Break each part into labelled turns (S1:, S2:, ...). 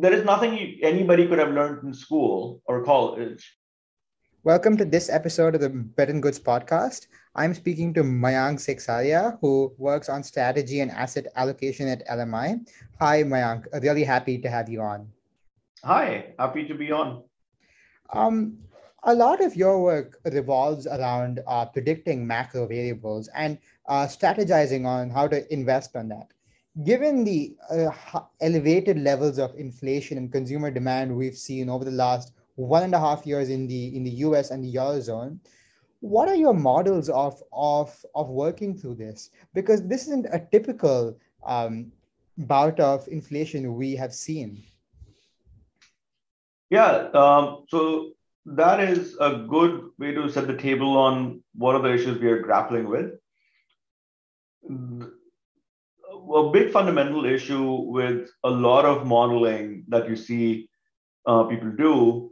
S1: there is nothing anybody could have learned in school or college.
S2: Welcome to this episode of the Bretton Goods podcast. I'm speaking to Mayank Seksaria, who works on strategy and asset allocation at LMI. Hi, Mayank. Really happy to have you on.
S1: Hi, happy to be on.
S2: Um, a lot of your work revolves around uh, predicting macro variables and uh, strategizing on how to invest on that given the uh, elevated levels of inflation and consumer demand we've seen over the last one and a half years in the in the US and the eurozone, what are your models of of of working through this? Because this isn't a typical um, bout of inflation we have seen.
S1: Yeah, um, so that is a good way to set the table on what are the issues we are grappling with a big fundamental issue with a lot of modeling that you see uh, people do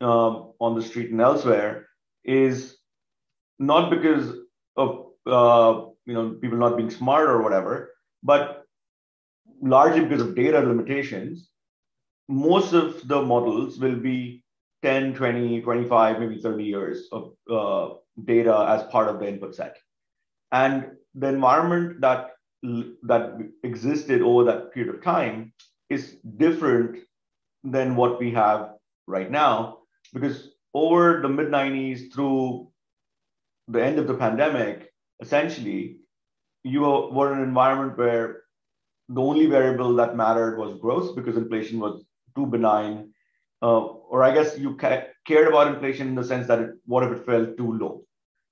S1: um, on the street and elsewhere is not because of uh, you know people not being smart or whatever, but largely because of data limitations. Most of the models will be 10, 20, 25, maybe 30 years of uh, data as part of the input set. And the environment that that existed over that period of time is different than what we have right now. Because over the mid 90s through the end of the pandemic essentially you were in an environment where the only variable that mattered was growth because inflation was too benign. Uh, or i guess you ca- cared about inflation in the sense that it, what if it fell too low?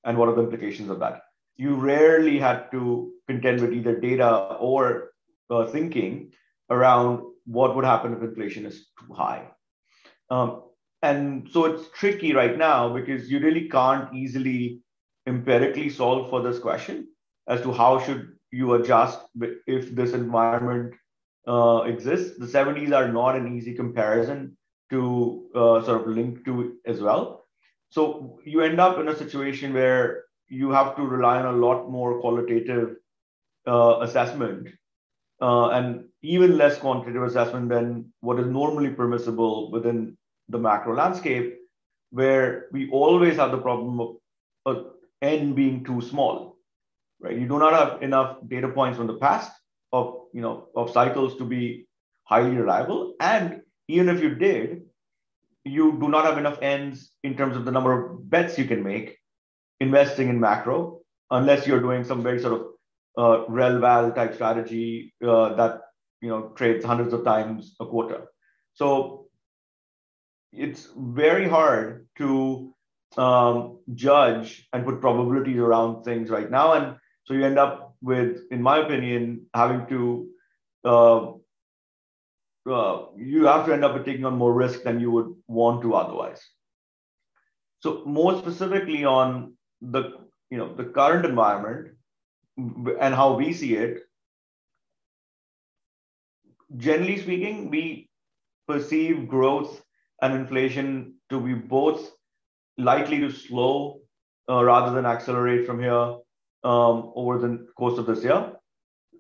S1: And what are the implications of that you rarely had to contend with either data or uh, thinking around what would happen if inflation is too high. Um, and so it's tricky right now because you really can't easily empirically solve for this question as to how should you adjust if this environment uh, exists. The 70s are not an easy comparison to uh, sort of link to as well. So you end up in a situation where you have to rely on a lot more qualitative uh, assessment uh, and even less quantitative assessment than what is normally permissible within the macro landscape, where we always have the problem of uh, n being too small, right? You do not have enough data points from the past of you know of cycles to be highly reliable, and even if you did, you do not have enough n's in terms of the number of bets you can make investing in macro unless you're doing some very sort of uh, rel val type strategy uh, that you know trades hundreds of times a quarter. So it's very hard to um, judge and put probabilities around things right now, and so you end up with, in my opinion, having to uh, uh you have to end up taking on more risk than you would want to otherwise. So more specifically on the you know the current environment and how we see it generally speaking we perceive growth and inflation to be both likely to slow uh, rather than accelerate from here um, over the course of this year.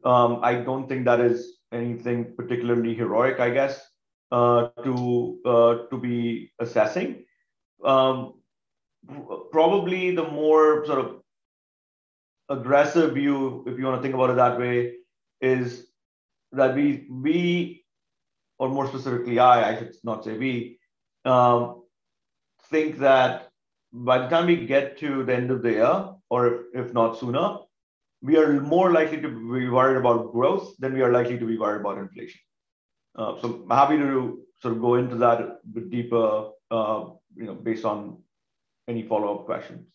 S1: Um, i don't think that is anything particularly heroic i guess uh, to uh, to be assessing. Um, probably the more sort of aggressive view, if you want to think about it that way, is that we we or more specifically I, I should not say we, um, think that by the time we get to the end of the year, or if, if not sooner, we are more likely to be worried about growth than we are likely to be worried about inflation. Uh, so I'm happy to sort of go into that a bit deeper, uh, you know, based on any follow-up questions?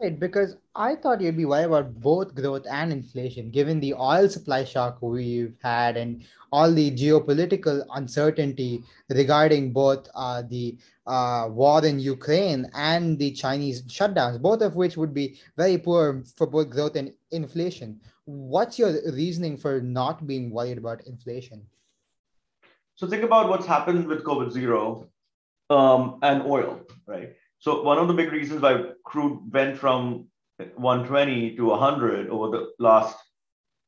S2: Right, because I thought you'd be worried about both growth and inflation, given the oil supply shock we've had and all the geopolitical uncertainty regarding both uh, the uh, war in Ukraine and the Chinese shutdowns, both of which would be very poor for both growth and inflation. What's your reasoning for not being worried about inflation?
S1: So think about what's happened with COVID zero um, and oil, right? So one of the big reasons why crude went from 120 to 100 over the last,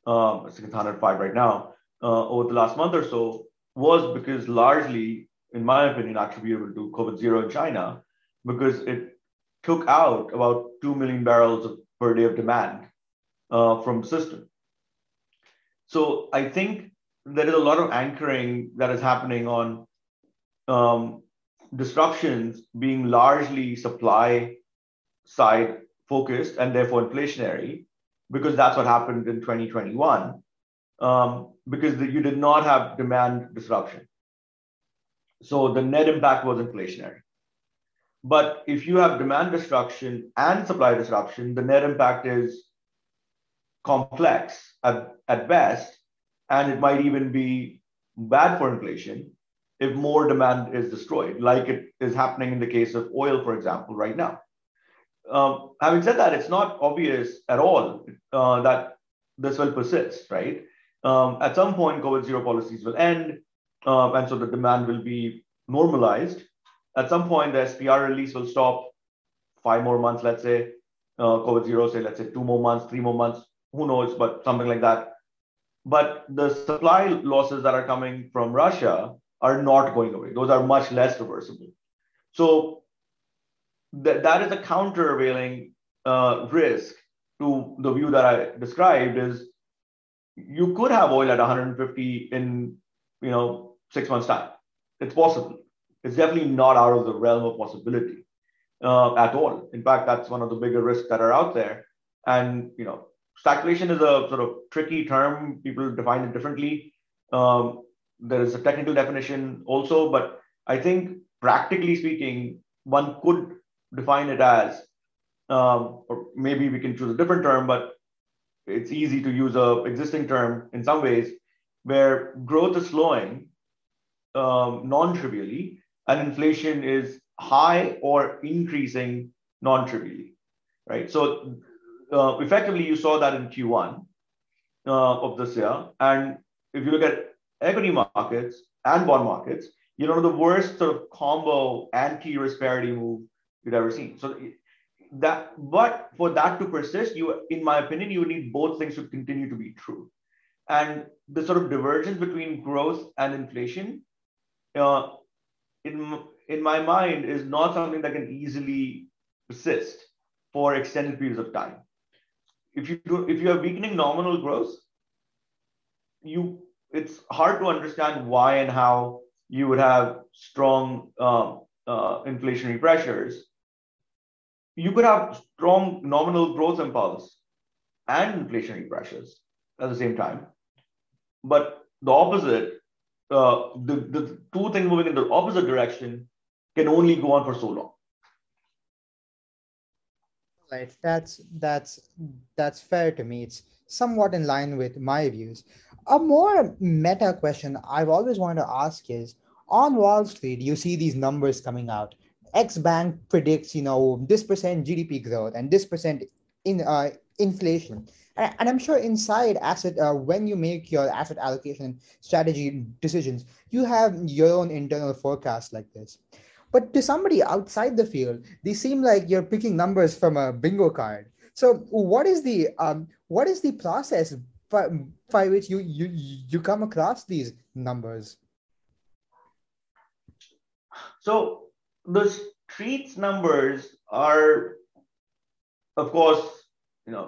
S1: um, it's 105 right now, uh, over the last month or so, was because largely, in my opinion, attributable to COVID zero in China, because it took out about 2 million barrels per day of demand uh, from the system. So I think there is a lot of anchoring that is happening on um, disruptions being largely supply side focused and therefore inflationary, because that's what happened in 2021, um, because the, you did not have demand disruption. So the net impact was inflationary. But if you have demand destruction and supply disruption, the net impact is complex at, at best, and it might even be bad for inflation if more demand is destroyed, like it is happening in the case of oil, for example, right now. Um, having said that, it's not obvious at all uh, that this will persist, right? Um, at some point, COVID zero policies will end, uh, and so the demand will be normalized. At some point, the SPR release will stop. Five more months, let's say, uh, COVID zero, say, let's say two more months, three more months, who knows, but something like that. But the supply losses that are coming from Russia are not going away. Those are much less reversible. So th- that is a countervailing uh, risk to the view that I described is you could have oil at 150 in you know six months time. It's possible. It's definitely not out of the realm of possibility uh, at all. In fact, that's one of the bigger risks that are out there. And you know, stagflation is a sort of tricky term. People define it differently. Um, there is a technical definition also, but I think practically speaking, one could define it as, um, or maybe we can choose a different term, but it's easy to use a existing term in some ways, where growth is slowing um, non-trivially and inflation is high or increasing non-trivially, right? So uh, effectively, you saw that in Q1 uh, of this year, and if you look at equity markets and bond markets, you know, the worst sort of combo anti-risk move you'd ever seen. So that, but for that to persist, you, in my opinion, you need both things to continue to be true. And the sort of divergence between growth and inflation, uh, in in my mind, is not something that can easily persist for extended periods of time. If you do, if you have weakening nominal growth, you it's hard to understand why and how you would have strong um, uh, inflationary pressures. You could have strong nominal growth impulse and inflationary pressures at the same time. But the opposite, uh, the, the two things moving in the opposite direction can only go on for so long.
S2: Right. That's that's that's fair to me. It's somewhat in line with my views. A more meta question I've always wanted to ask is on Wall Street, you see these numbers coming out. X bank predicts, you know, this percent GDP growth and this percent in uh, inflation. And, and, I'm sure inside asset, uh, when you make your asset allocation strategy decisions, you have your own internal forecast like this. But to somebody outside the field, they seem like you're picking numbers from a bingo card. So, what is the um, what is the process by, by which you, you you come across these numbers?
S1: So the streets numbers are, of course, you know,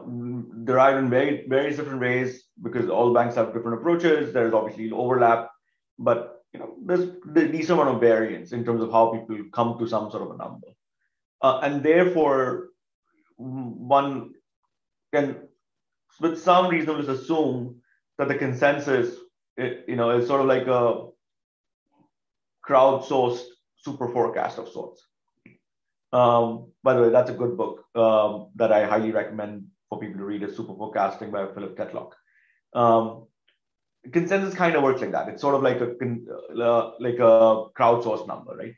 S1: derived in very various different ways because all banks have different approaches. There's obviously overlap, but you know, there's a decent amount of variance in terms of how people come to some sort of a number, uh, and therefore one can with some reasonableness assume that the consensus you know is sort of like a crowdsourced super forecast of sorts. Um, by the way that's a good book um, that i highly recommend for people to read. Is super forecasting by philip tetlock. Um, consensus kind of works like that. It's sort of like a uh, like a crowdsourced number right?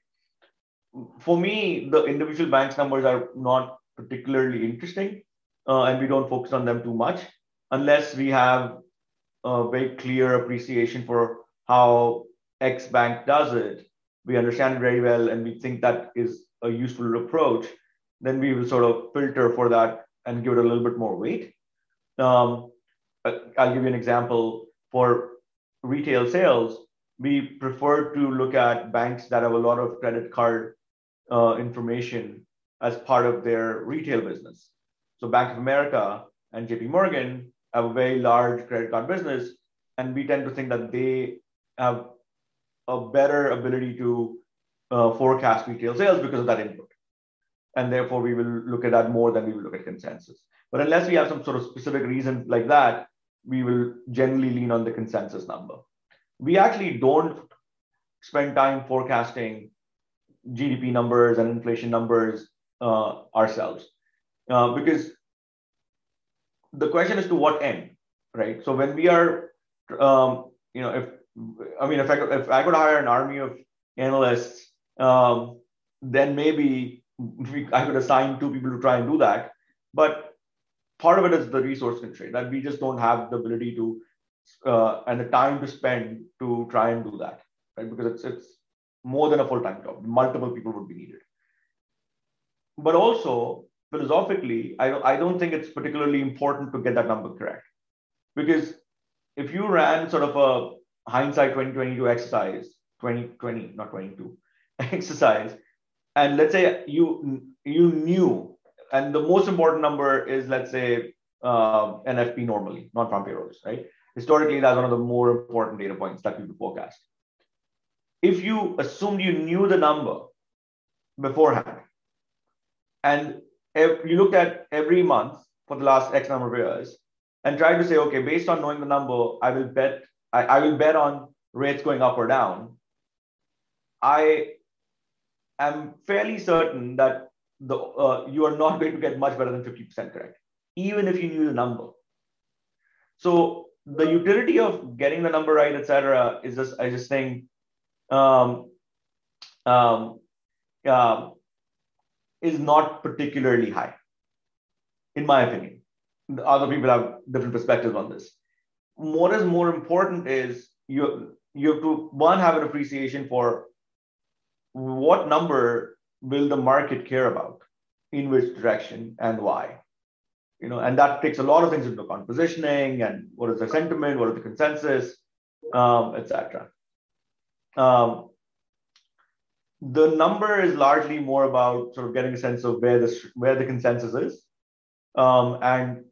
S1: For me the individual banks numbers are not particularly interesting uh, and we don't focus on them too much unless we have a very clear appreciation for how X bank does it. We understand it very well, and we think that is a useful approach. Then we will sort of filter for that and give it a little bit more weight. Um, I'll give you an example for retail sales. we prefer to look at banks that have a lot of credit card uh, information as part of their retail business. So Bank of America and JP Morgan have a very large credit card business, and we tend to think that they have a better ability to uh, forecast retail sales because of that input. And therefore, we will look at that more than we will look at consensus. But unless we have some sort of specific reason like that, we will generally lean on the consensus number. We actually don't spend time forecasting GDP numbers and inflation numbers uh, ourselves uh, because the question is to what end, right? So when we are, um, you know, if I mean, if I if I could hire an army of analysts, um, then maybe we, I could assign two people to try and do that. But part of it is the resource constraint that we just don't have the ability to uh, and the time to spend to try and do that, right? Because it's it's more than a full time job. Multiple people would be needed. But also philosophically, I don't, I don't think it's particularly important to get that number correct, because if you ran sort of a hindsight 2022 exercise, 2020 not 22 exercise, and let's say you you knew, and the most important number is let's say uh, NFP normally, non-farm payrolls, right? Historically, that's one of the more important data points that people forecast. If you assumed you knew the number beforehand, and if you looked at every month for the last X number of years, and tried to say, okay, based on knowing the number, I will bet I, I will bet on rates going up or down. I am fairly certain that the uh, you are not going to get much better than 50% correct, even if you knew the number. So the utility of getting the number right, etc., is just I just think um, um, uh, is not particularly high, in my opinion. Other people have different perspectives on this. What is more important is you you have to one have an appreciation for what number will the market care about, in which direction, and why you know, and that takes a lot of things into account: positioning and what is the sentiment, what is the consensus, um, etc. Um, the number is largely more about sort of getting a sense of where the where the consensus is, um, and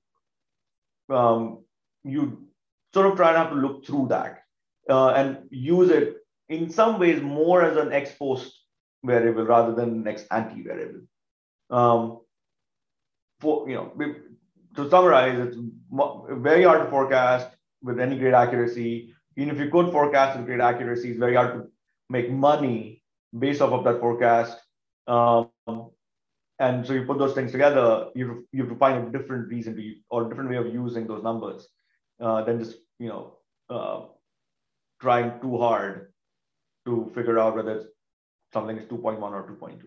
S1: um, you sort of try have to look through that uh, and use it in some ways more as an ex post variable rather than an ex ante variable. Um, for you know, to summarize, it's very hard to forecast with any great accuracy. Even if you could forecast with great accuracy, it's very hard to make money based off of that forecast. Um, and so you put those things together, you have, you have to find a different reason to or a different way of using those numbers uh, than just you know uh, trying too hard to figure out whether something is 2.1 or 2.2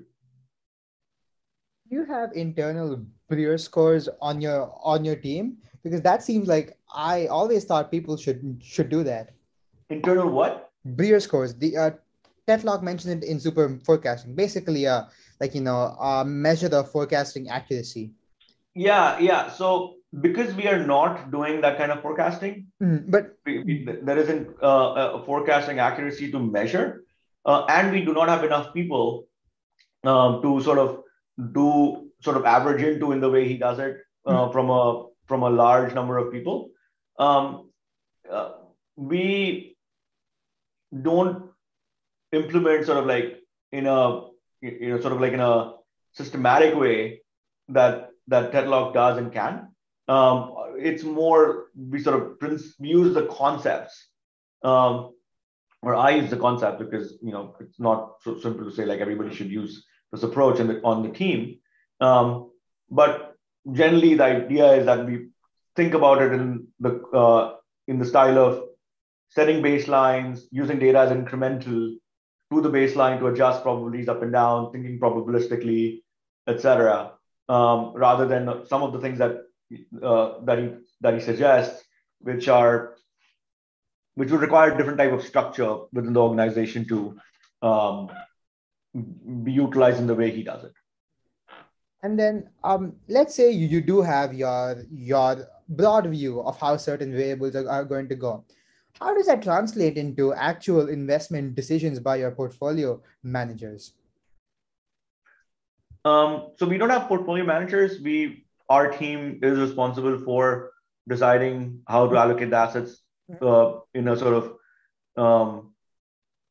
S2: you have internal Brier scores on your on your team? Because that seems like I always thought people should should do that.
S1: Internal what?
S2: Brier scores. The uh, Tetlock mentioned it in super forecasting. Basically, uh, like you know, uh, measure the forecasting accuracy.
S1: Yeah, yeah. So because we are not doing that kind of forecasting,
S2: mm, but
S1: we, we, there isn't uh, a forecasting accuracy to measure, uh, and we do not have enough people um, to sort of do sort of average into in the way he does it uh, mm-hmm. from a from a large number of people. Um, uh, we don't implement sort of like in a you know sort of like in a systematic way that that Tetlock does and can. Um, it's more we sort of use the concepts, um, or I use the concept because you know it's not so simple to say like everybody should use this approach the, on the team. Um, but generally, the idea is that we think about it in the uh, in the style of setting baselines, using data as incremental to the baseline to adjust probabilities up and down, thinking probabilistically, etc. Um, rather than some of the things that uh, that he that he suggests, which are which would require a different type of structure within the organization to um, be utilized in the way he does it.
S2: And then um, let's say you, you do have your your broad view of how certain variables are, are going to go. How does that translate into actual investment decisions by your portfolio managers?
S1: Um, so we don't have portfolio managers. We our team is responsible for deciding how to allocate the assets uh, in a sort of um,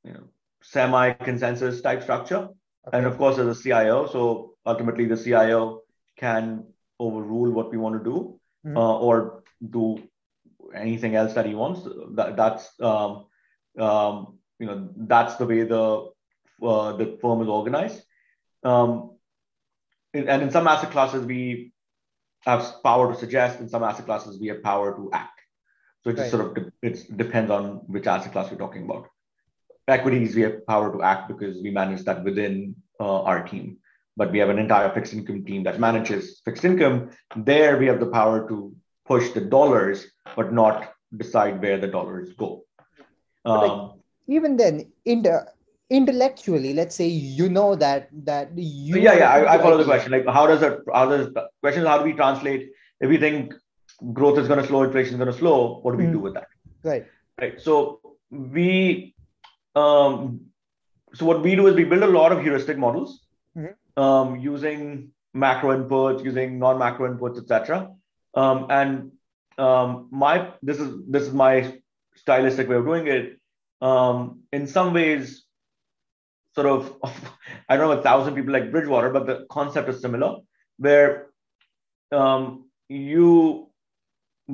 S1: you know semi consensus type structure. Okay. And of course, as a CIO, so ultimately the CIO can overrule what we want to do mm-hmm. uh, or do anything else that he wants. That, that's um, um, you know that's the way the uh, the firm is organized. Um, and in some asset classes, we have power to suggest. In some asset classes, we have power to act. So it just sort of it depends on which asset class we're talking about. Equities, we have power to act because we manage that within uh, our team. But we have an entire fixed income team that manages fixed income. There, we have the power to push the dollars, but not decide where the dollars go.
S2: Um, even then, in the intellectually let's say you know that that you
S1: yeah yeah I, I, follow the question like how does it how does the question is how do we translate if we think growth is going to slow inflation is going to slow what do we mm. do with that
S2: right
S1: right so we um so what we do is we build a lot of heuristic models mm-hmm. um, using macro inputs using non-macro inputs etc um, and um, my this is this is my stylistic way of doing it um, in some ways sort of, I don't know, a thousand people like Bridgewater, but the concept is similar, where um, you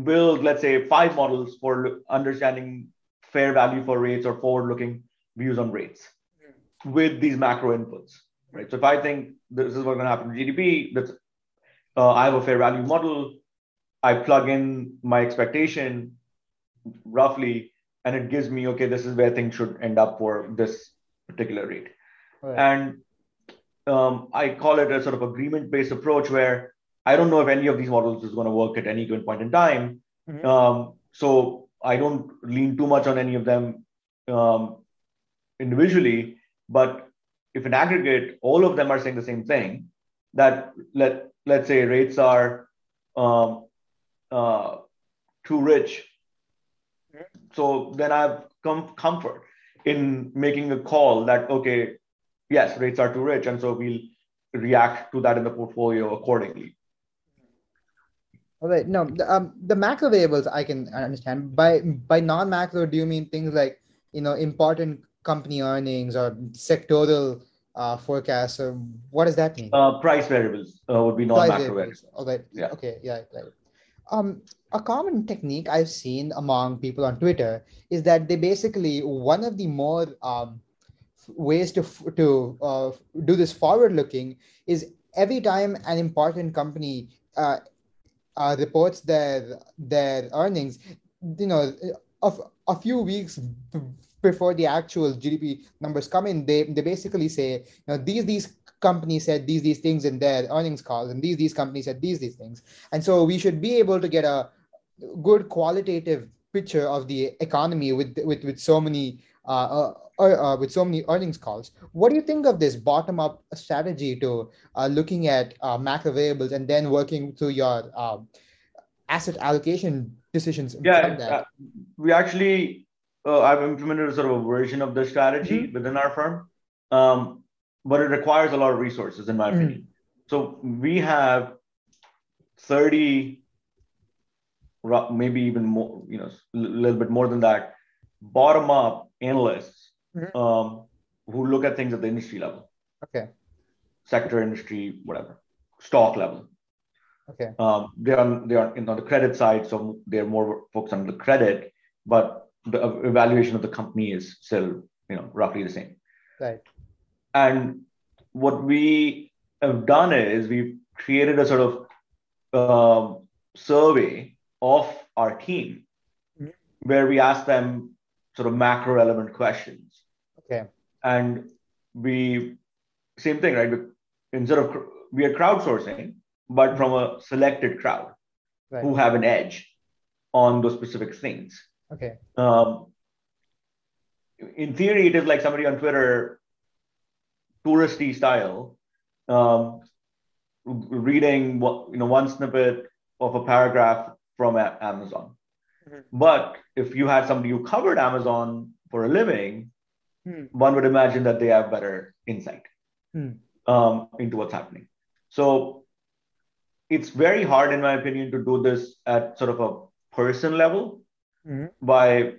S1: build, let's say, five models for understanding fair value for rates or forward-looking views on rates with these macro inputs, right? So if I think this is what's going to happen to GDP, that's uh, I have a fair value model. I plug in my expectation roughly, and it gives me okay, this is where things should end up for this particular rate. Right. And um, I call it a sort of agreement based approach where I don't know if any of these models is going to work at any given point in time. Mm-hmm. Um, so I don't lean too much on any of them um, individually. But if in aggregate, all of them are saying the same thing, that let let's say rates are um, uh, too rich. Mm-hmm. So then I have com- comfort in making a call that okay yes rates are too rich. And so we'll react to that in the portfolio accordingly.
S2: All right. No the, um, the macro variables i can understand. By by non-macro do you mean things like you know important company earnings or sectoral uh, forecasts? Or what does that mean?
S1: Uh, price variables uh, would be non-macro variables.
S2: all right. Yeah. Okay. Yeah right um, a common technique I've seen among people on Twitter is that they basically one of the more um, ways to to uh, do this forward looking is every time an important company uh, uh, reports their their earnings, you know, of a few weeks before the actual GDP numbers come in, they they basically say, you know, these these companies said these these things in their earnings calls, and these these companies said these these things, and so we should be able to get a good qualitative picture of the economy with with with so many uh, uh, uh, with so many earnings calls. What do you think of this bottom up strategy to uh, looking at uh, macro variables and then working through your asset allocation decisions?
S1: Yeah, we actually I've implemented a sort of a version of the strategy mm-hmm. within our firm. Um, but it requires a lot of resources, in my mm. opinion. So we have 30, maybe even more, you know, a little bit more than that, bottom up analysts mm-hmm. um, who look at things at the industry level.
S2: Okay.
S1: Sector, industry, whatever, stock level.
S2: Okay.
S1: Um, they are they are on the credit side, so they're more focused on the credit, but the evaluation of the company is still you know roughly the same.
S2: Right.
S1: And what we have done is we've created a sort of uh, survey of our team mm-hmm. where we ask them sort of macro relevant questions.
S2: Okay.
S1: And we, same thing, right? Instead of, we are crowdsourcing, but from a selected crowd right. who have an edge on those specific things.
S2: Okay.
S1: Um, in theory, it is like somebody on Twitter touristy style, um, reading what you know one snippet of a paragraph from Amazon, Mm-hmm. But if you had somebody who covered Amazon for a living, mm. one would imagine that they have better insight mm. um, into what's happening. So it's very hard, in my opinion, to do this at sort of a person level mm-hmm. by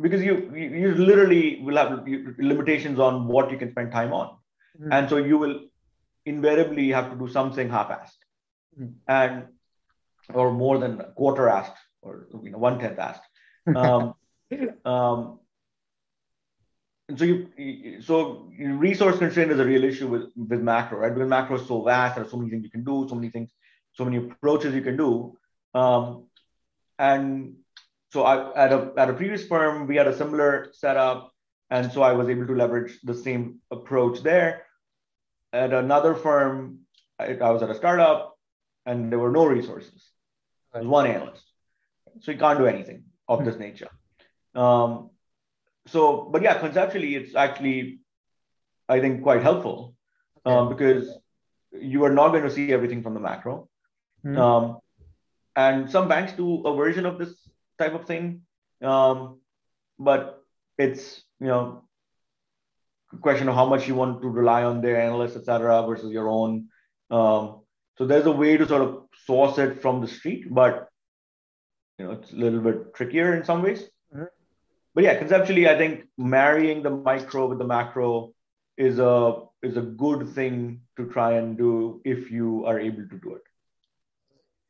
S1: because you you literally will have limitations on what you can spend time on, mm-hmm. and so you will invariably have to do something half-assed, mm-hmm. and or more than quarter-assed or you know one tenth assed. Um, um, and so you so resource constraint is a real issue with with macro, right? Because macro is so vast, there are so many things you can do, so many things, so many approaches you can do. Um, and so I, at a at a previous firm, we had a similar setup, and so I was able to leverage the same approach there. At another firm, I, I was at a startup, and there were no resources. There was one analyst, so you can't do anything of mm-hmm. this nature. Um, so, but yeah, conceptually, it's actually, I think, quite helpful um, because you are not going to see everything from the macro. Mm-hmm. Um, and some banks do a version of this type of thing, um, but it's you know question of how much you want to rely on their analysts, etc., versus your own. Um, so there's a way to sort of source it from the street, but you know it's a little bit trickier in some ways. Mm-hmm. But yeah, conceptually, I think marrying the micro with the macro is a is a good thing to try and do if you are able to do it.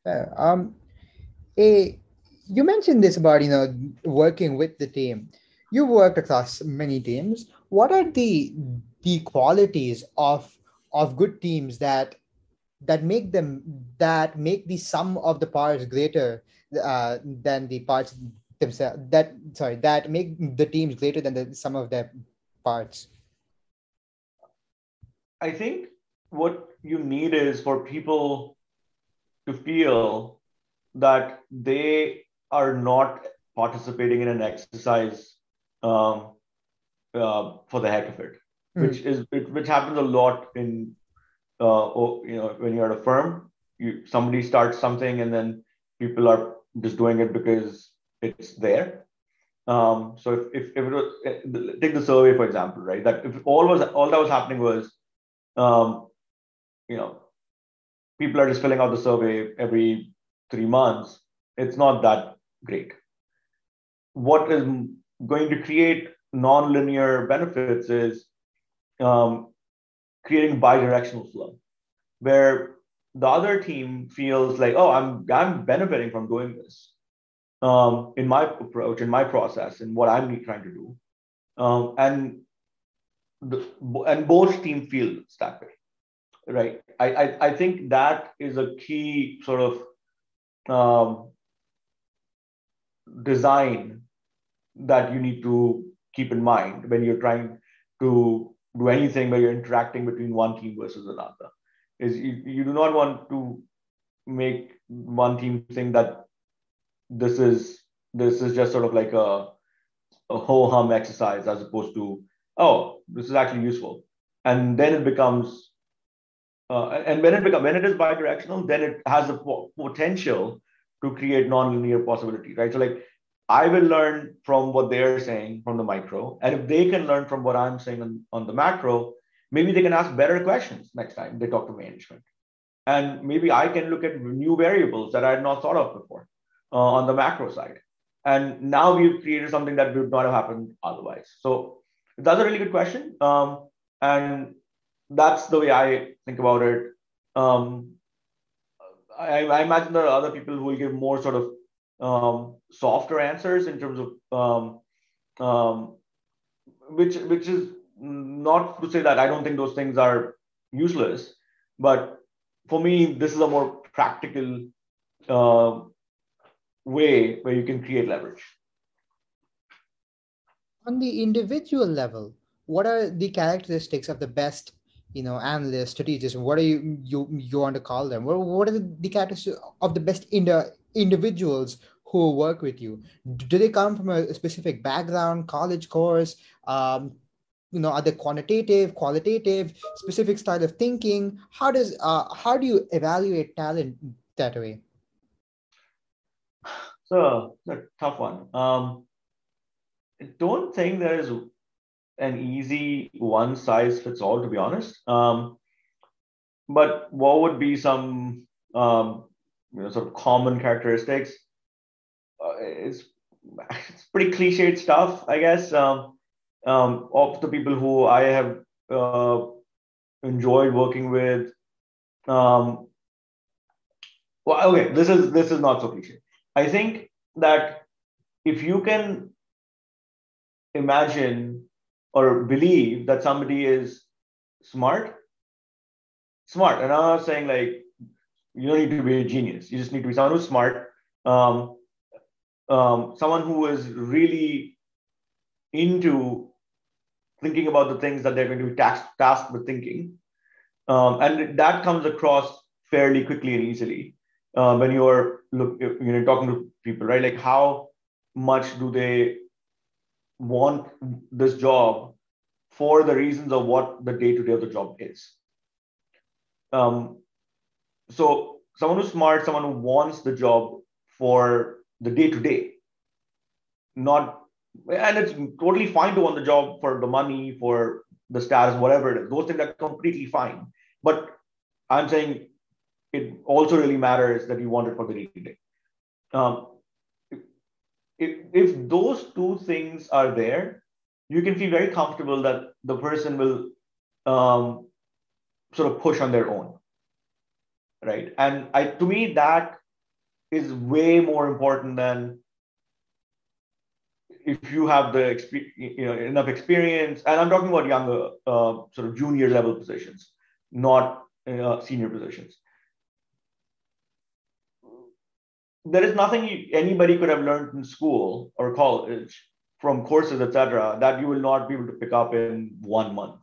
S2: Yeah. Um, a, you mentioned this about you know working with the team. You've worked across many teams. What are the the qualities of of good teams that that make them that make the sum of the parts greater uh, than the parts themselves that sorry that make the teams greater than the sum of their parts
S1: i think what you need is for people to feel that they are not participating in an exercise um, uh, for the heck of it, mm. which is which happens a lot in uh, you know when you're at a firm. You somebody starts something and then people are just doing it because it's there. Um, so if, if, if it was, eh, take the survey for example, right? That if all was all that was happening was, um, you know, people are just filling out the survey every three months, it's not that great. What is going to create nonlinear benefits is um, creating bidirectional flow, where the other team feels like, oh, I'm I'm benefiting from doing this um, in my approach, in my process, in what I'm trying to do, um, and the, and both team feel that way, right? I, I I think that is a key sort of um, design that you need to keep in mind when you're trying to do anything where you're interacting between one team versus another. Is you, you do not want to make one team think that this is this is just sort of like a a ho hum exercise as opposed to oh this is actually useful. And then it becomes uh, and when it becomes when it is bidirectional, then it has the potential to create non-linear possibility, right? So like I will learn from what they're saying from the micro, and if they can learn from what I'm saying on, on the macro, maybe they can ask better questions next time they talk to management, and maybe I can look at new variables that I had not thought of before uh, on the macro side, and now we've created something that would not have happened otherwise. So that's a really good question, um, and that's the way I think about it. Um, I, I, imagine there are other people who will give more sort of um, softer answers in terms of um, um, which which is not to say that I don't think those things are useless, but for me this is a more practical uh, way where you can create leverage.
S2: On the individual level, what are the characteristics of the best you know analysts strategists what are you you you want to call them? What, what are the, characteristics of the best in the individuals who work with you? Do they come from a specific background college course um, you know are they quantitative qualitative specific style of thinking? How does uh, how do you evaluate talent that way?
S1: So it's a tough one. Um, don't think there is an easy one size fits all, to be honest. Um, but what would be some um, you know, sort of common characteristics? Uh, it's, it's pretty cliched stuff, I guess. Um, um, of the people who I have uh, enjoyed working with, um, well, okay, this is this is not so cliche. I think that if you can imagine or believe that somebody is smart, smart, and I'm not saying like you don't need to be a genius. You just need to be someone who's smart, um, um, someone who is really into thinking about the things that they're going to be tasked, tasked with thinking, um, and that comes across fairly quickly and easily uh, when you're look you know talking to people right? Like how much do they want this job for the reasons of what the day-to-day of the job is. Um, so someone who's smart someone who wants the job for the day-to-day not and it's totally fine to want the job for the money for the status whatever it is. Those things are completely fine. But i'm saying it also really matters that you want it for the day-to-day. Um, if, if those two things are there, you can feel very comfortable that the person will um, sort of push on their own, right? And I, to me, that is way more important than if you have the you know enough experience. And I'm talking about younger, uh, sort of junior level positions, not uh, senior positions there is nothing anybody could have learned in school or college from courses, etc., that you will not be able to pick up in one month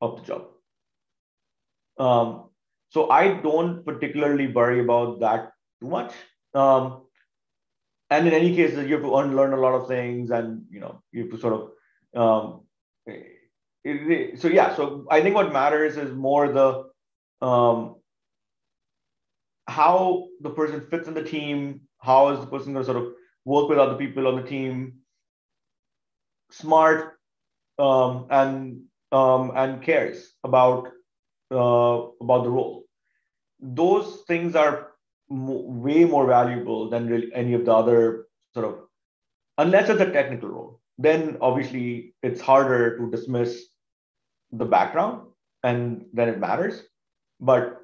S1: of the job. Um, so I don't particularly worry about that too much. Um, and in any case, you have to unlearn a lot of things, and you know you have to sort of. Um, it, so yeah, so I think what matters is more the um, how the person fits in the team, how is the person going to sort of work with other people on the team, smart, um, and um, and cares about uh, about the role. Those things are way more valuable than really any of the other sort of, unless it's a technical role. Then obviously it's harder to dismiss the background, and then it matters. But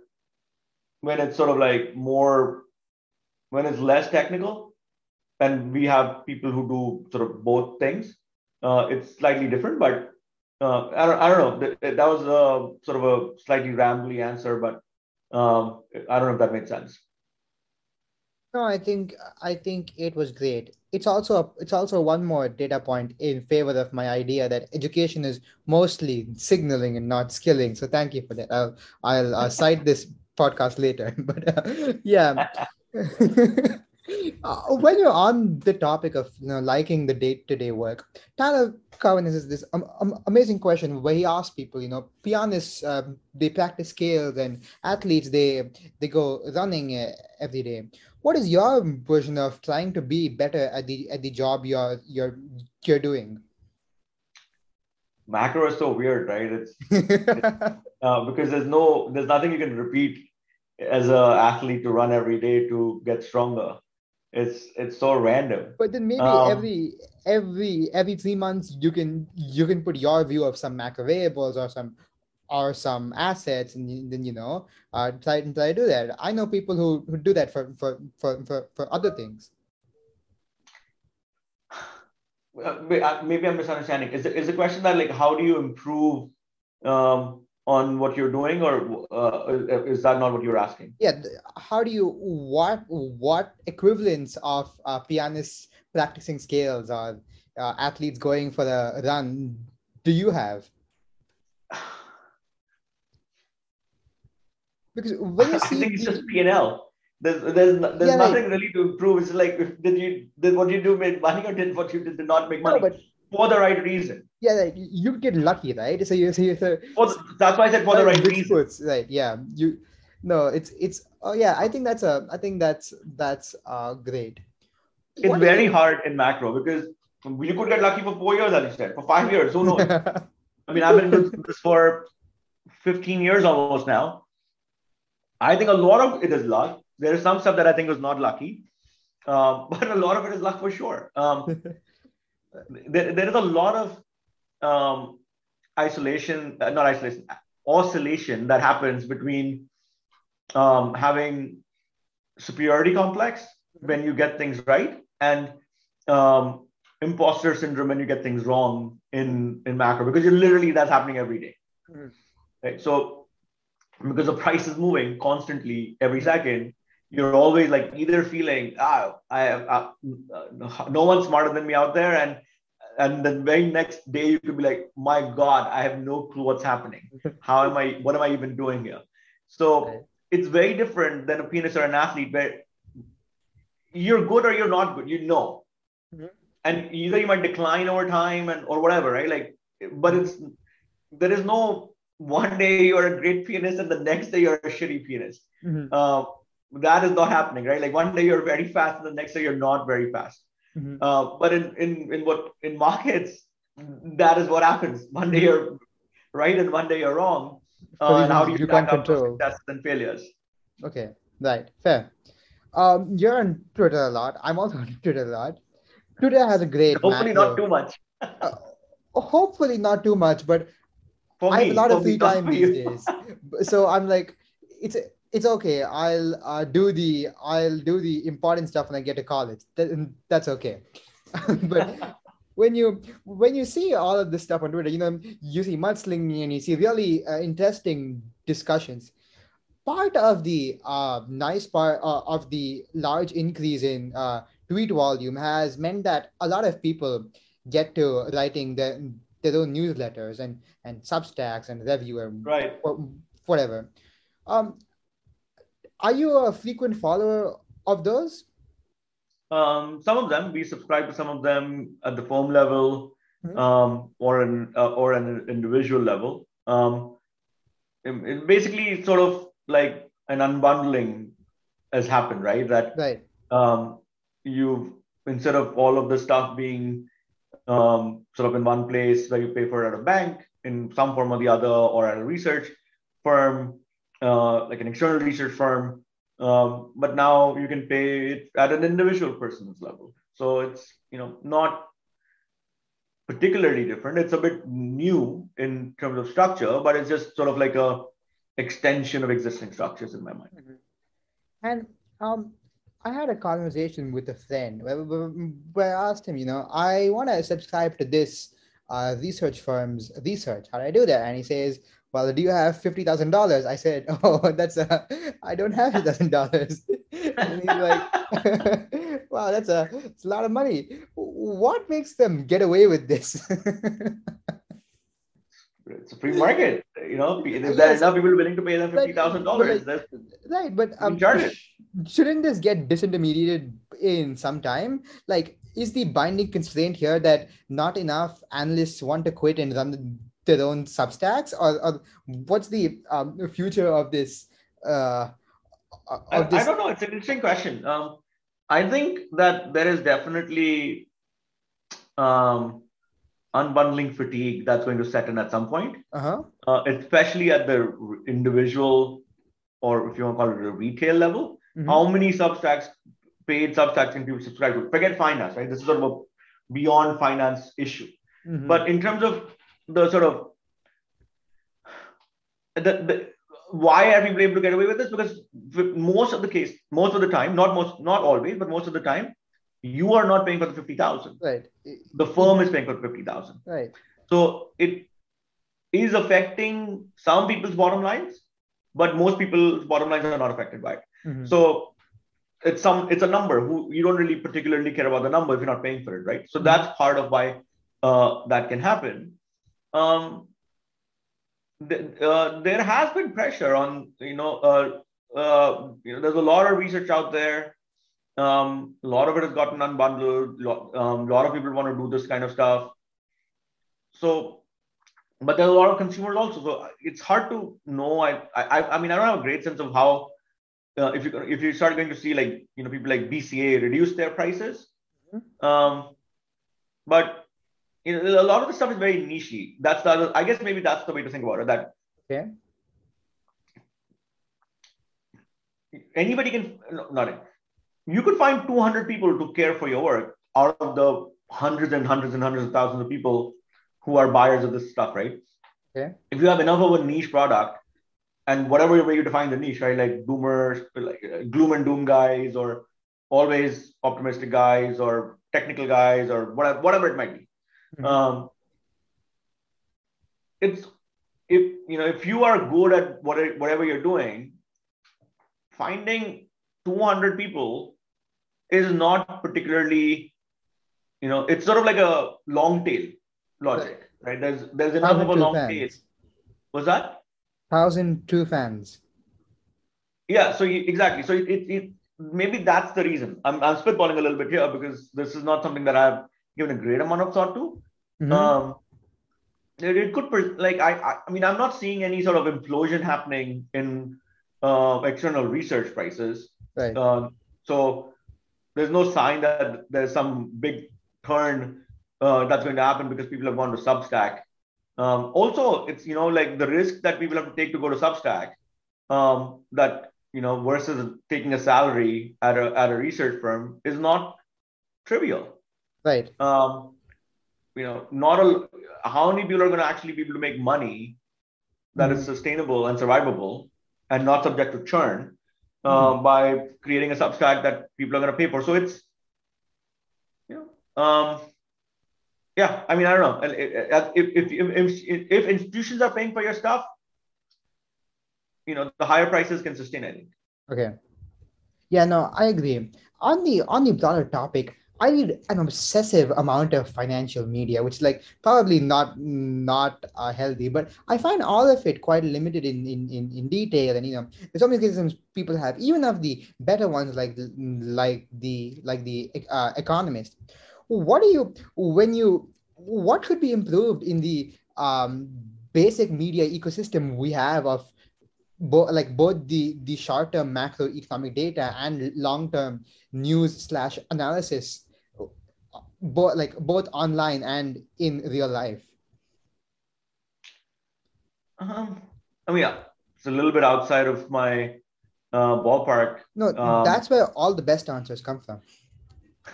S1: when it's sort of like more when it's less technical and we have people who do sort of both things uh, it's slightly different but uh, I, don't, I don't know. That, that was a sort of a slightly rambly answer but um, i don't know if that made sense.
S2: No i think i think it was great. It's also a, it's also one more data point in favor of my idea that education is mostly signaling and not skilling. So thank you for that. I'll i'll uh, cite this podcast later. but uh, yeah. uh, when you're on the topic of you know liking the day-to-day work, Tyler Cowen is this um, um, amazing question where he asks people, you know, pianists um, they practice scales and athletes they they go running uh, every day. What is your version of trying to be better at the at the job you're you're you're doing?
S1: macro is so weird, right? It's, uh, because there's no, there's nothing you can repeat as an athlete to run every day to get stronger. It's it's so random.
S2: But then maybe um, every every every three months you can you can put your view of some macro variables or some or some assets and then you know uh, try try to do that. I know people who, who do that for for, for, for, for other things.
S1: Uh, maybe I'm misunderstanding. Is the, is the question that like how do you improve um, on what you're doing, or uh, is that not what you're asking?
S2: Yeah. How do you what what equivalents of uh, pianists practicing scales or uh, athletes going for a run do you have? Because when you see,
S1: I think it's just P and L there's there's, there's yeah, nothing really to improve. It's like did you did what you do make money or did what you did, did not make money? No, but for the right reason.
S2: Yeah, like you get lucky, right? So you so, you, so
S1: the, that's why I said for the right reason.
S2: right? Yeah, you. No, it's it's. Oh yeah, I think that's a. I think that's that's uh great.
S1: it's very hard in macro because you could get lucky for four years, as you said, for five years. Who knows? I mean, I've been doing this for 15 years almost now. I think a lot of it is luck. There is some stuff that I think was not lucky, um, but a lot of it is luck for sure. Um, there, there is a lot of um, isolation, uh, not isolation, oscillation that happens between um, having superiority complex when you get things right and um, imposter syndrome when you get things wrong in in macro because you're literally that's happening every day, mm-hmm. right so because the price is moving constantly every second you're always like either feeling ah i have uh, no one's smarter than me out there and and the very next day you could be like my god i have no clue what's happening. How am i what am i even doing here? So okay. it's very different than a pianist or an athlete where you're good or you're not good you know. Mm-hmm. and either you might decline over time and or whatever right? Like but it's there is no one day you're a great pianist and the next day you're a shitty pianist mm-hmm. uh, that is not happening right? Like one day you're very fast and the next day you're not very fast Mm-hmm. Uh, but in, in, in what in markets, that is what happens. One day you're right and one day you're wrong. Uh, and how do you, you can't control successes and failures?
S2: Okay, right, fair. Um, you're on Twitter a lot. I'm also on Twitter a lot. Twitter has a great.
S1: Hopefully, macro. not too much.
S2: uh, hopefully, not too much, but for I have a lot of free time these days. so I'm like, it's it's okay. I'll uh, do the I'll do the important stuff when I get to college. That, that's okay. but when you when you see all of this stuff on Twitter, you know you see mudslinging and you see really uh, interesting discussions. Part of the uh, nice part uh, of the large increase in uh, tweet volume has meant that a lot of people get to writing their, their own newsletters and and Substacks and review and
S1: right.
S2: whatever. Um, are you a frequent follower of those?
S1: Um, some of them. We subscribe to some of them at the firm level mm-hmm. um, or an uh, or an individual level. Um, it, it basically sort of like an unbundling has happened, right? That
S2: right.
S1: Um, you instead of all of the stuff being um, sort of in one place where you pay for it at a bank in some form or the other or at a research firm uh, like an external research firm, um, but now you can pay it at an individual person's level. So it's you know not particularly different. It's a bit new in terms of structure, but it's just sort of like a extension of existing structures in my mind. Mm-hmm.
S2: And um, I had a conversation with a friend where, where I asked him, you know, I want to subscribe to this uh, research firm's research. How do I do that? And he says, well, do you have fifty thousand dollars? I said, oh, that's a, I don't have fifty thousand dollars. and he's like, wow, that's a, it's a lot of money. What makes them get away with this?
S1: it's a free market, you know. If yes. there are enough people willing to pay them fifty thousand dollars,
S2: right? But um, shouldn't this get disintermediated in some time? Like, is the binding constraint here that not enough analysts want to quit and run their own substacks or, or what's the um, future of this uh,
S1: of this? I, I, don't know it's an interesting question um, i think that there is definitely um, unbundling fatigue that's going to set in at some point
S2: uh-huh.
S1: uh, especially at the individual or if you want to call it a retail level mm-hmm. how many substacks paid substacks can people subscribe to forget finance right this is sort of a beyond finance issue mm-hmm. but in terms of the sort of the, the why are people able to get away with this? Because most of the case, most of the time, not most, not always, but most of the time, you are not paying for the fifty thousand.
S2: Right.
S1: The firm is paying for fifty thousand.
S2: Right.
S1: So it is affecting some people's bottom lines, but most people's bottom lines are not affected by it. Mm-hmm. So it's some it's a number who you don't really particularly care about the number if you're not paying for it, right? So mm-hmm. that's part of why uh, that can happen um, th- uh, there has been pressure on, you know, uh, uh, you know, there's a lot of research out there. Um, a lot of it has gotten unbundled. A um, lot of people want to do this kind of stuff. So, but there's a lot of consumers also. So it's hard to know. I, I, I mean, I don't have a great sense of how uh, if you if you start going to see like you know people like BCA reduce their prices, Mm-hmm. Um, but you know, a lot of the stuff is very nichey. That's the I guess maybe that's the way to think about it. That
S2: okay.
S1: Anybody can not it. You could find 200 people to care for your work out of the hundreds and hundreds and hundreds of thousands of people who are buyers of this stuff, right?
S2: Okay.
S1: If you have enough of a niche product, and whatever way you define the niche, right? Like boomers, like uh, gloom and doom guys, or always optimistic guys, or technical guys, or whatever, whatever it might be. Mm-hmm. Um, it's if you know if you are good at whatever, whatever you're doing, finding 200 people is not particularly, you know, it's sort of like a long tail logic, right? There's there's enough of a long fans. tail. Was that?
S2: Thousand two fans.
S1: Yeah. So you, exactly. So it, it, it maybe that's the reason. I'm I'm spitballing a little bit here because this is not something that I've given a great amount of thought to. Mm-hmm. Um, it, it could like I, I I mean I'm not seeing any sort of implosion happening in uh, external research prices.
S2: Right.
S1: Um, so there's no sign that there's some big turn uh, that's going to happen because people have gone to Substack. Um, also, it's you know like the risk that people have to take to go to Substack, um, that you know versus taking a salary at a at a research firm is not trivial.
S2: Right.
S1: Um, you know, not a how many people are going to actually be able to make money that is sustainable and survivable and not subject to churn uh, mm-hmm. by creating a Substack that people are going to pay for. So it's, you know, um, yeah, I mean, I don't know. If, if, if, if, institutions are paying for your stuff, you know, the higher prices can sustain, I think.
S2: Okay. Yeah, no, I agree. On the on the broader topic, I read an obsessive amount of financial media, which is like probably not not uh, healthy, but I find all of it quite limited in, in in in detail. And you know, there's so many criticisms people have, even of the better ones like like the like the uh, Economist. What do you when you what could be improved in the um, basic media ecosystem we have of both like both the the short term macroeconomic data and long term news slash analysis both like both online and in real life?
S1: Um, I mean, yeah, it's a little bit outside of my uh, ballpark.
S2: No, um, that's where all the best answers come from.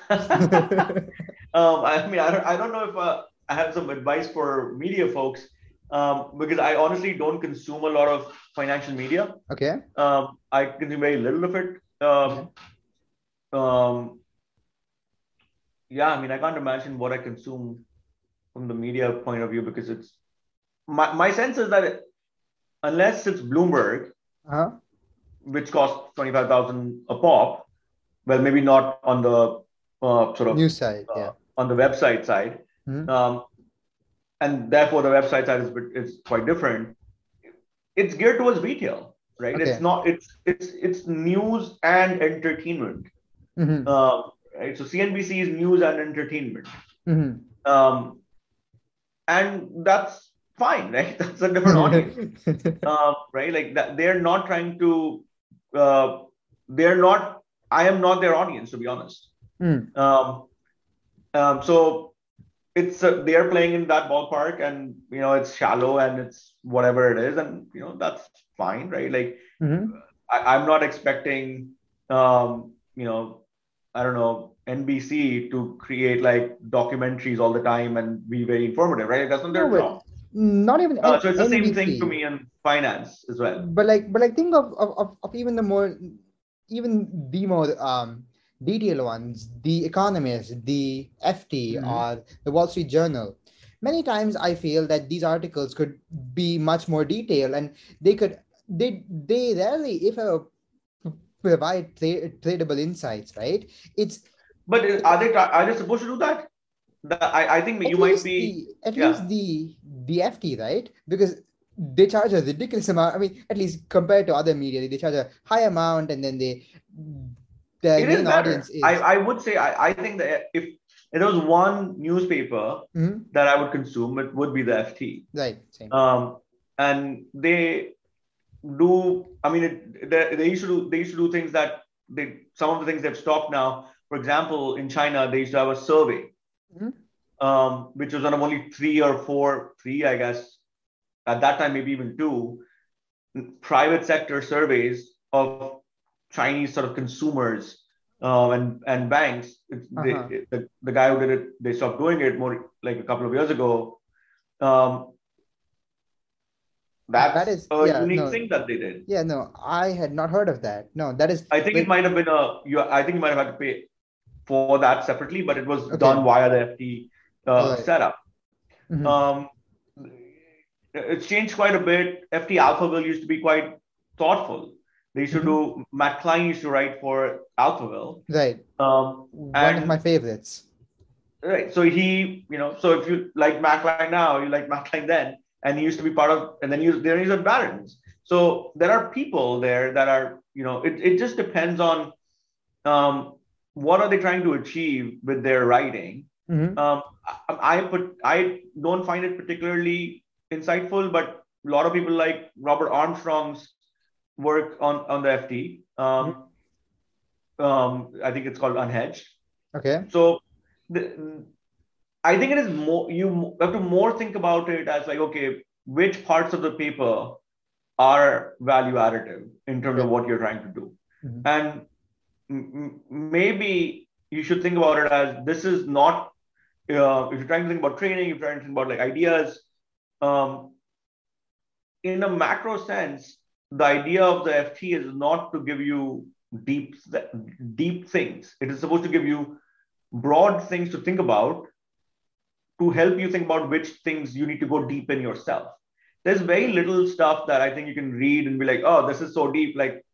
S1: um, I mean, I don't, I don't know if uh, I have some advice for media folks um, because I honestly don't consume a lot of financial media.
S2: Okay.
S1: Um, I consume very little of it. Um, okay. um, yeah, I mean, I can't imagine what I consume from the media point of view because it's my, my sense is that it, unless it's Bloomberg,
S2: uh-huh.
S1: which costs 25,000 a pop, well, maybe not on the uh, sort of
S2: news side, uh, yeah.
S1: on the website side.
S2: Mm-hmm.
S1: Um, and therefore the website side is, is quite different. It's geared towards retail, right? Okay. It's not, it's, it's, it's news and entertainment.
S2: Mm-hmm.
S1: Um, right? So CNBC is news and entertainment.
S2: Mm-hmm.
S1: Um, and that's fine, right? That's a different audience, uh, right? Like that, they're not trying to, uh, they're not, I am not their audience, to be honest.
S2: Mm.
S1: Um, um, so it's uh, they are playing in that ballpark, and you know it's shallow and it's whatever it is, and you know that's fine, right? Like
S2: mm-hmm.
S1: I, am not expecting, um, you know, I don't know, NBC to create like documentaries all the time and be very informative, right? That's not their no, job.
S2: Not even.
S1: Uh, so it's the same thing to me in finance as well.
S2: But like, but like, think of of, of even the more, even the more um detailed ones, the Economist, the FT, mm-hmm. or the Wall Street Journal. Many times, I feel that these articles could be much more detailed, and they could they they rarely, if ever, provide tra- tradable insights, right? It's
S1: but are they are they supposed to do that? The, I, I think you might be
S2: the, at yeah. least the the FT, right? Because they charge a ridiculous amount. I mean, at least compared to other media, they charge a high amount, and then they
S1: the it main audience is. I, I would say I, I think that if it was one newspaper
S2: mm-hmm.
S1: that I would consume, it would be the FT.
S2: Right. Same.
S1: Um, and they do i mean it, they, they used to do they used to do things that they some of the things they've stopped now for example, in China, they used to have a survey, mm-hmm. um, which was one of only three or four, three, I guess, at that time, maybe even two, private sector surveys of Chinese sort of consumers uh, and and banks. Uh-huh. They, the, the guy who did it, they stopped doing it more like a couple of years ago. Um, that's that is a yeah, unique no, thing that they did.
S2: Yeah, no, I had not heard of that. No, that is.
S1: I think it might have been a. You, I think you might have had to pay for that separately, but it was okay. done via the FT uh, right. setup. Mm-hmm. Um, it's changed quite a bit. FT Alphaville used to be quite thoughtful. They used to mm-hmm. do. Matt Klein used to write for Alphaville.
S2: Right. Um, One of my favorites.
S1: Right. So he, you know, so if you like Matt Klein now, you like Matt Klein then, and he used to be part of, and then he was there. He's at Barron's. So there are people there that are, you know, it, it just depends on um, what are they trying to achieve with their writing. Mm-hmm. Um, I, I put I don't find it particularly insightful, but a lot of people like Robert Armstrong's work on on the FT. Um, mm-hmm. um, I think it's called Unhedged.
S2: Okay.
S1: So the, I think it is more you have to more think about it as like okay, which parts of the paper are value additive in terms of what you're trying to do, mm-hmm. and m- maybe you should think about it as this is not uh, if you're trying to think about training, if you're trying to think about like ideas, um, in a macro sense, the idea of the FT is not to give you deep, deep things. It is supposed to give you broad things to think about to help you think about which things you need to go deep in yourself. There's very little stuff that I think you can read and be like, oh, this is so deep. Like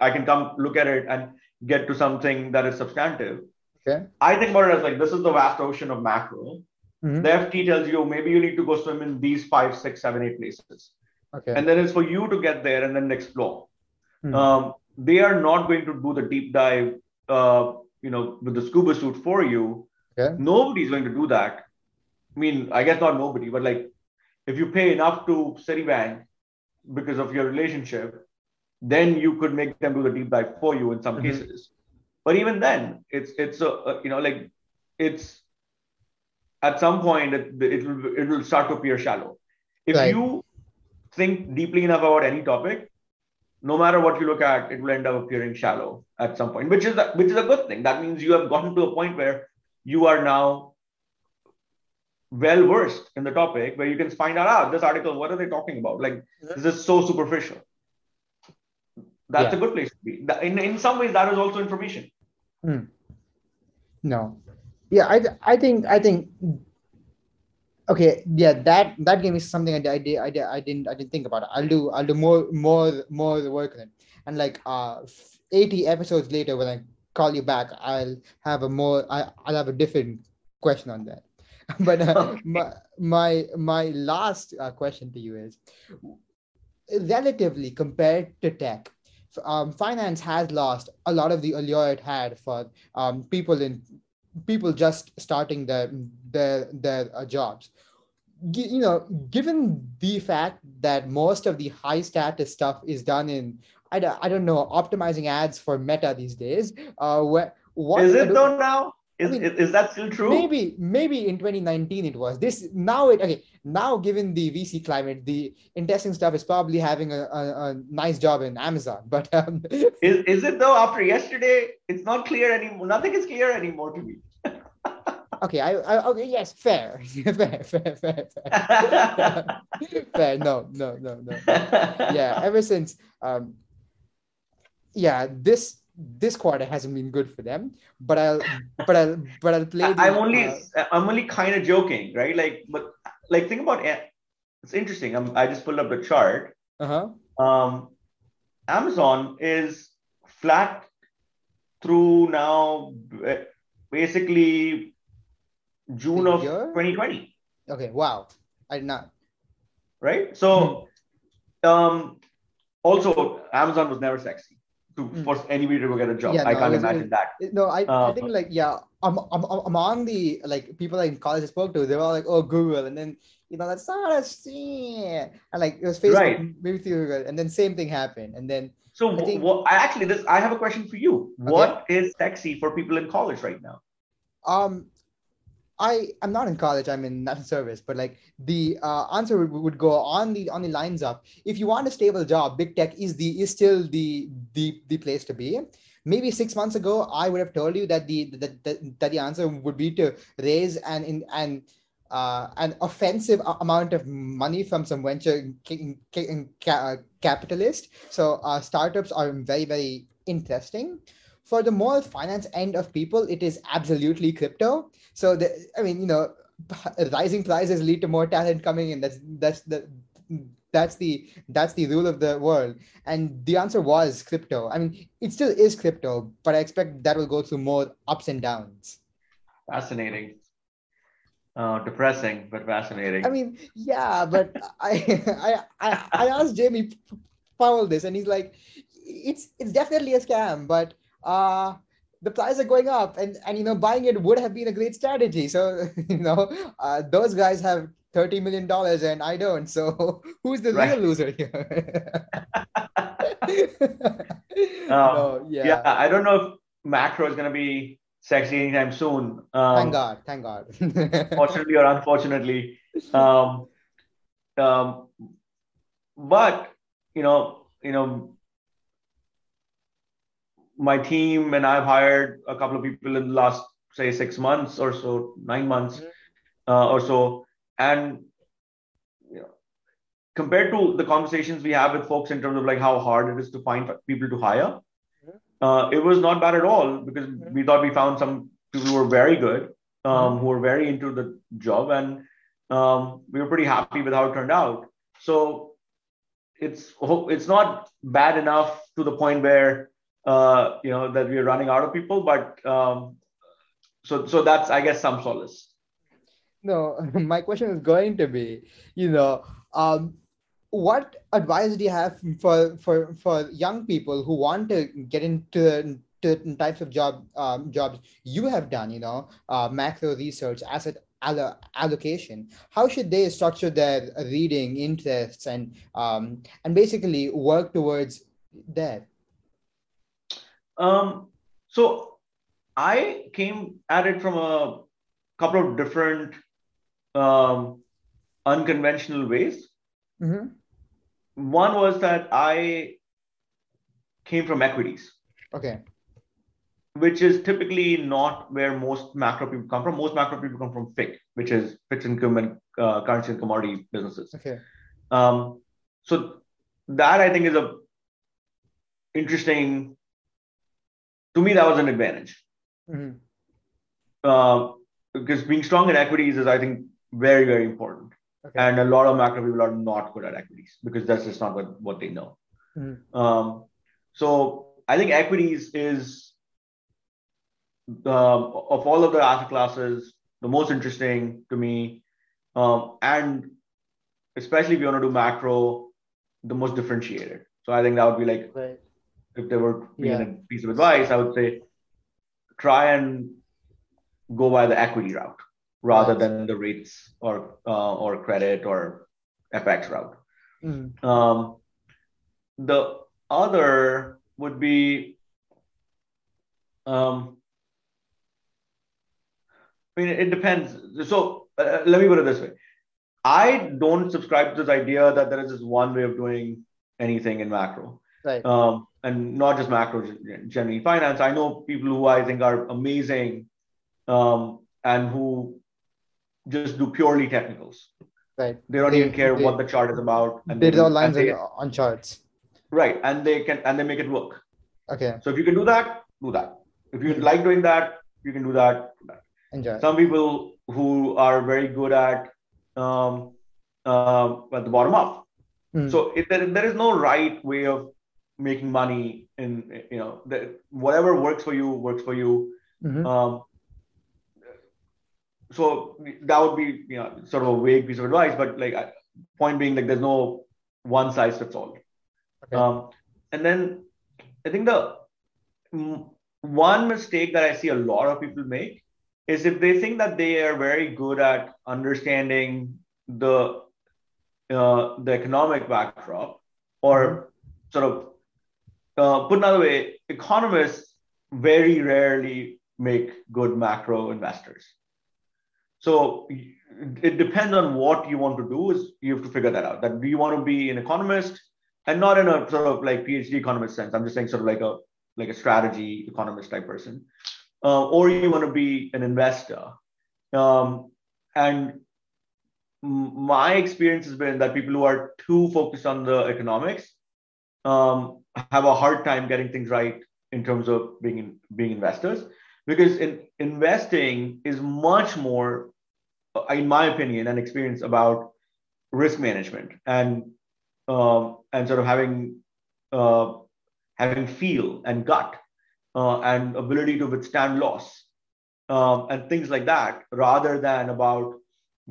S1: I can come look at it and get to something that is substantive.
S2: Okay.
S1: I think about it as like this is the vast ocean of macro. Mm-hmm. The FT tells you maybe you need to go swim in these five, six, seven, eight places.
S2: Okay.
S1: And then it's for you to get there and then explore. Mm-hmm. Um, they are not going to do the deep dive, uh, you know, with the scuba suit for you.
S2: Okay.
S1: Nobody's going to do that. I mean, I guess not nobody, but like if you pay enough to Citibank because of your relationship, then you could make them do the deep dive for you in some mm-hmm. cases. But even then, it's it's a, a, you know like it's at some point it, it will it will start to appear shallow. If right. you think deeply enough about any topic, no matter what you look at, it will end up appearing shallow at some point, which is which is a good thing. That means you have gotten to a point where you are now well versed in the topic, where you can find out, ah, this article, what are they talking about? Like this is so superficial. That's yeah. a good place to be. In in some ways, that is also information.
S2: Hmm. No, yeah, I I think I think okay yeah that that gave me something I, I did I, did, I didn't I didn't think about it. I'll do I'll do more more more work on it and like uh 80 episodes later when I call you back I'll have a more I, I'll have a different question on that but uh, my my my last uh, question to you is relatively compared to tech um, finance has lost a lot of the allure it had for um, people in people just starting their their their uh, jobs. You know given the fact that most of the high status stuff is done in i, I don't know optimizing ads for meta these days uh where
S1: what is it though now is, I mean, is, is, that still true
S2: maybe maybe in 2019 it was this now it okay now given the vc climate the interesting stuff is probably having a, a, a nice job in amazon but um,
S1: is, is it though after yesterday it's not clear anymore nothing is clear anymore to me
S2: okay, I, I okay, yes, fair, fair, fair, fair, fair. fair. No, no, no, no. Yeah, ever since, um, yeah, this this quarter hasn't been good for them. But I'll, but I'll, but I'll play.
S1: The, I'm only, uh, I'm only kind of joking, right? Like, but like, think about it. It's interesting. I'm, I just pulled up the chart.
S2: Uh huh.
S1: Um, Amazon is flat through now basically June of year? 2020.
S2: Okay, wow. I did not.
S1: Right? So, hmm. um, also, Amazon was never sexy to hmm. force anybody to go get a job. Yeah, I no, can't imagine that.
S2: No, I, uh, I think like, yeah, I'm, I'm, I'm on the, like, people in college I spoke to, they were all like, oh, Google. And then, you know, that's not a scene, And like, it was Facebook, right. maybe Google. And then same thing happened. And then,
S1: So
S2: I think-
S1: what, I actually this I have a question for you. What is sexy for people in college right now?
S2: Um, I I'm not in college. I'm in national service, but like the uh, answer would, would go on the on the lines of if you want a stable job, big tech is the is still the the the place to be. Maybe six months ago, I would have told you that the that, that, the answer would be to raise an in an uh, an offensive amount of money from some venture ca- ca- ca- capitalist. So uh, startups are very very interesting for the more finance end of people, it is absolutely crypto. So the, I mean, you know, rising prices lead to more talent coming in. That's that's the that's the that's the rule of the world. And the answer was crypto. I mean, it still is crypto, but I expect that will go through more ups and downs.
S1: Fascinating. Uh, depressing, but fascinating.
S2: I mean, yeah, but I I I, I asked Jamie Powell this, and he's like, it's it's definitely a scam, but uh the prices are going up, and and you know buying it would have been a great strategy. So you know uh, those guys have thirty million dollars, and I don't. So who's the
S1: Right.
S2: real loser here?
S1: Um,
S2: no,
S1: yeah.
S2: yeah.
S1: I don't know if macro is going to be sexy anytime soon. Um,
S2: Thank God, thank God.
S1: fortunately or unfortunately. Um, um, but you know, you know, my team and I've hired a couple of people in the last say six months or so, nine months
S2: Mhm.
S1: uh, or so, and you know, compared to the conversations we have with folks in terms of like how hard it is to find people to hire,
S2: Mhm.
S1: uh, it was not bad at all because
S2: Mhm.
S1: we thought we found some people who were very good, um,
S2: Mhm.
S1: who were very into the job, and um, we were pretty happy with how it turned out. So it's it's not bad enough to the point where uh, you know that we're running out of people, but um, so so that's I guess some solace.
S2: No, my question is going to be, you know, um, what advice do you have for for for young people who want to get into to types of job um, jobs you have done? You know, uh, macro research, asset allo- allocation. How should they structure their reading interests and um, and basically work towards that?
S1: Um, so I came at it from a couple of different um, unconventional ways.
S2: Mhm.
S1: One was that I came from equities,
S2: Okay.
S1: which is typically not where most macro people come from. Most macro people come from FICC, which is fixed income and uh, currency and commodity businesses.
S2: Okay.
S1: Um, so that I think is a interesting. To me, that was an advantage.
S2: Mhm.
S1: uh, because being strong in equities is, I think, very, very important.
S2: Okay.
S1: And a lot of macro people are not good at equities because that's just not what, what they know.
S2: Mhm.
S1: Um, so I think equities is, um, of all of the asset classes, the most interesting to me. Um, and especially if you want to do macro, the most differentiated. So I think that would be like
S2: Right.
S1: If there were
S2: Yeah.
S1: a piece of advice, I would say try and go by the equity route rather than the rates or uh, or credit or FX route.
S2: Mhm.
S1: Um, the other would be, um, I mean, it depends. So uh, let me put it this way: I don't subscribe to this idea that there is just one way of doing anything in macro
S2: Right.
S1: um, and not just macro, gen- generally finance. I know people who I think are amazing um, and who just do purely technicals.
S2: Right.
S1: They don't
S2: They-
S1: even care
S2: they-
S1: what the chart is about. And
S2: They
S1: they,
S2: draw lines
S1: they-
S2: on, charts.
S1: right, and they can and they make it work.
S2: Okay.
S1: So if you can do that, do that. If you like doing that, you can do that. do that.
S2: Enjoy.
S1: Some people who are very good at um, um, at the bottom up.
S2: Mm.
S1: So if there, there is no right way of making money and you know the, whatever works for you works for you.
S2: Mhm.
S1: Um, so that would be you know sort of a vague piece of advice, but like point being like there's no one size fits all.
S2: Okay.
S1: Um, and then I think the one mistake that I see a lot of people make is if they think that they are very good at understanding the uh, the economic backdrop or sort of uh, put another way, economists very rarely make good macro investors. So it depends on what you want to do. Is you have to figure that out. That do you want to be an economist and not in a sort of like PhD economist sense. I'm just saying sort of like a like a strategy economist type person, uh, or you want to be an investor. Um, and my experience has been that people who are too focused on the economics um, have a hard time getting things right in terms of being being investors because in investing is much more in my opinion and experience about risk management and um, and sort of having uh, having feel and gut uh, and ability to withstand loss um, and things like that rather than about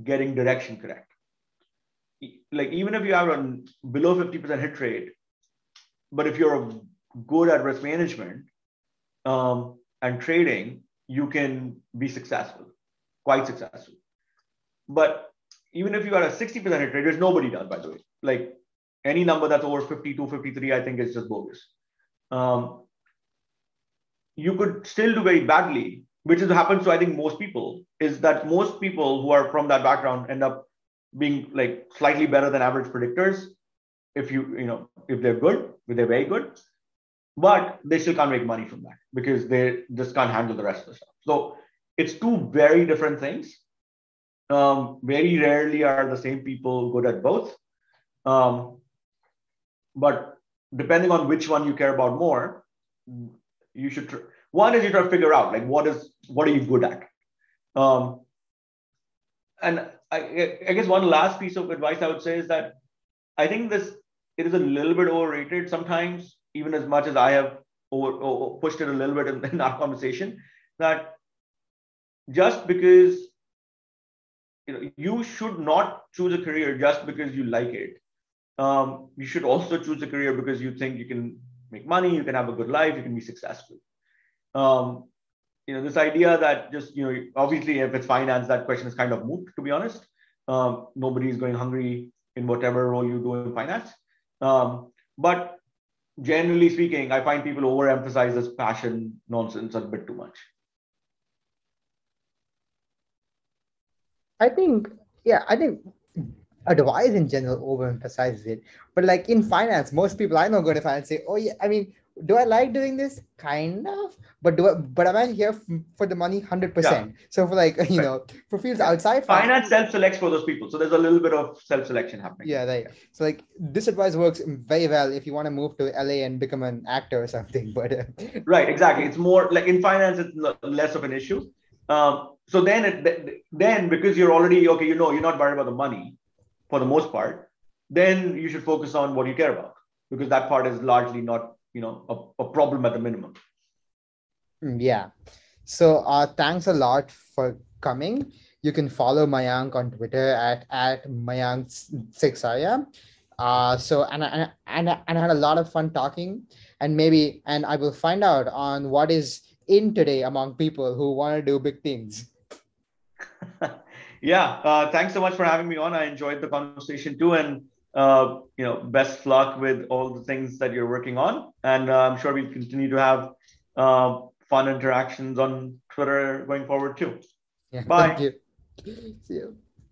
S1: getting direction correct. Like even if you have a below 50% hit rate but if you're good at risk management um, and trading you can be successful quite successful but even if you are a 60% hit rate, there's nobody does, by the way. Like any number that's over 52, 53, I think is just bogus. Um, you could still do very badly, which is happens to I think most people, is that most people who are from that background end up being like slightly better than average predictors if you, you know, if they're good, if they're very good. But they still can't make money from that because they just can't handle the rest of the stuff. So it's two very different things um, very rarely are the same people good at both. Um, but depending on which one you care about more, you should. Tr- one is you try to figure out like what is what are you good at. Um, and I, I guess one last piece of advice I would say is that I think this it is a little bit overrated sometimes, even as much as I have over, over pushed it a little bit in, in our conversation. That just because you know you should not choose a career just because you like it. Um, you should also choose a career because you think you can make money you can have a good life you can be successful. Um, you know this idea that just you know obviously if it's finance that question is kind of moot to be honest. Um, nobody is going hungry in whatever role you do in finance um, but generally speaking i find people overemphasize this passion nonsense a bit too much
S2: I think, yeah, I think advice in general overemphasizes it. But like in finance, most people I know go to finance say, "Oh yeah, I mean, do I like doing this? Kind of, but do I, but am I here for the money? Hundred percent. So for like you know, for fields outside
S1: finance, self selects for those people. So there's a little bit of self selection happening.
S2: Yeah, there. So like this advice works very well if you want to move to LA and become an actor or something. But uh,
S1: right, exactly. It's more like in finance, it's less of an issue. Um, so then it, then because you're already okay you know you're not worried about the money for the most part then you should focus on what you care about because that part is largely not you know a, a problem at the minimum.
S2: Mm, yeah. So uh, thanks a lot for coming. You can follow mayank on twitter at at mayank Seksaria. uh so and, and and and i had a lot of fun talking. And maybe and i will find out on what is in today among people who want to do big things.
S1: Yeah, uh, thanks so much for having me on. I enjoyed the conversation too, and uh, you know, best luck with all the things that you're working on. And uh, I'm sure we'll continue to have uh, fun interactions on Twitter going forward too.
S2: Yeah, Bye. Thank you. See you.